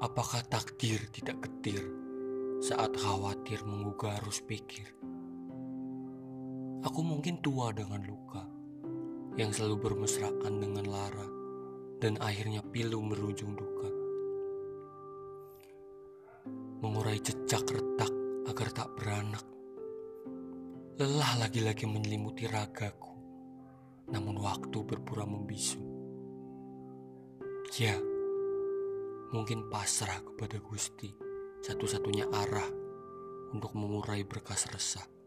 Apakah takdir tidak getir saat khawatir menggugah arus pikir? Aku mungkin tua dengan luka yang selalu bermesraan dengan lara dan akhirnya pilu berujung duka. Mengurai jejak retak agar tak beranak. Lelah lagi-lagi menyelimuti ragaku, namun waktu berpura membisu. Ya, mungkin pasrah kepada Gusti satu-satunya arah untuk mengurai berkas resah.